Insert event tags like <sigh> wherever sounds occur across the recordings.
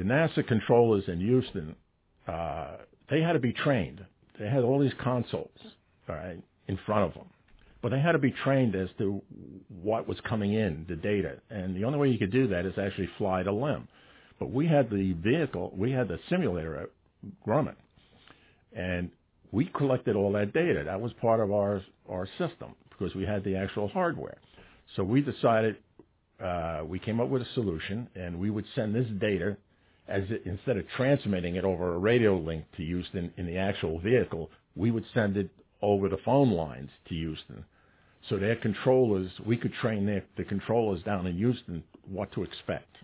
the NASA controllers in Houston, uh, they had to be trained. They had all these consoles, all right, in front of them. But they had to be trained as to what was coming in, the data. And the only way you could do that is actually fly the LEM. But we had the vehicle, we had the simulator at Grumman. And we collected all that data. That was part of our, our system because we had the actual hardware. So we decided, uh, we came up with a solution and we would send this data as it, instead of transmitting it over a radio link to Houston in the actual vehicle, we would send it over the phone lines to Houston. So their controllers, we could train their, the controllers down in Houston what to expect.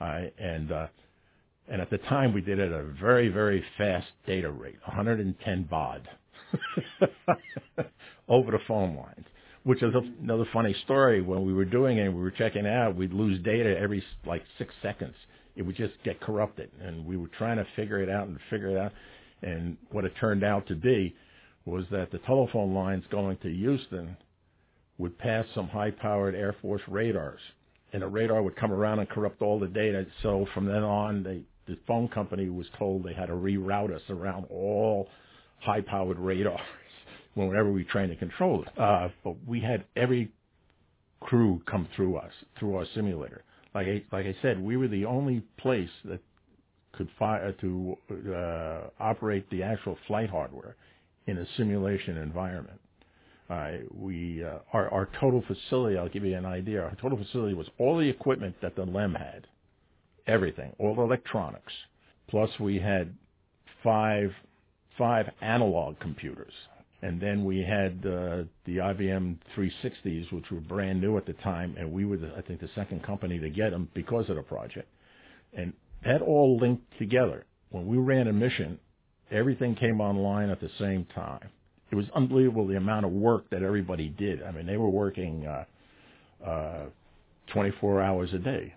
And, uh, and at the time we did it at a very, very fast data rate, 110 baud <laughs> over the phone lines, which is another funny story. When we were doing it, we were checking out, we'd lose data every like six seconds. It would just get corrupted. And we were trying to figure it out and figure it out. And what it turned out to be was that the telephone lines going to Houston would pass some high-powered Air Force radars, and the radar would come around and corrupt all the data. So from then on, they, the phone company was told they had to reroute us around all high-powered radars <laughs> whenever we trained a controller. Uh, but we had every crew come through us through our simulator. Like I, like I said, we were the only place that could fire to uh, operate the actual flight hardware in a simulation environment. Uh, we uh, our our total facility. I'll give you an idea. Our total facility was all the equipment that the LEM had, everything, all the electronics. Plus, we had five five analog computers, and then we had uh, the IBM 360s, which were brand new at the time, and we were, the, I think, the second company to get them because of the project. And that all linked together. When we ran a mission, everything came online at the same time it was unbelievable the amount of work that everybody did. I mean, they were working uh, uh, 24 hours a day.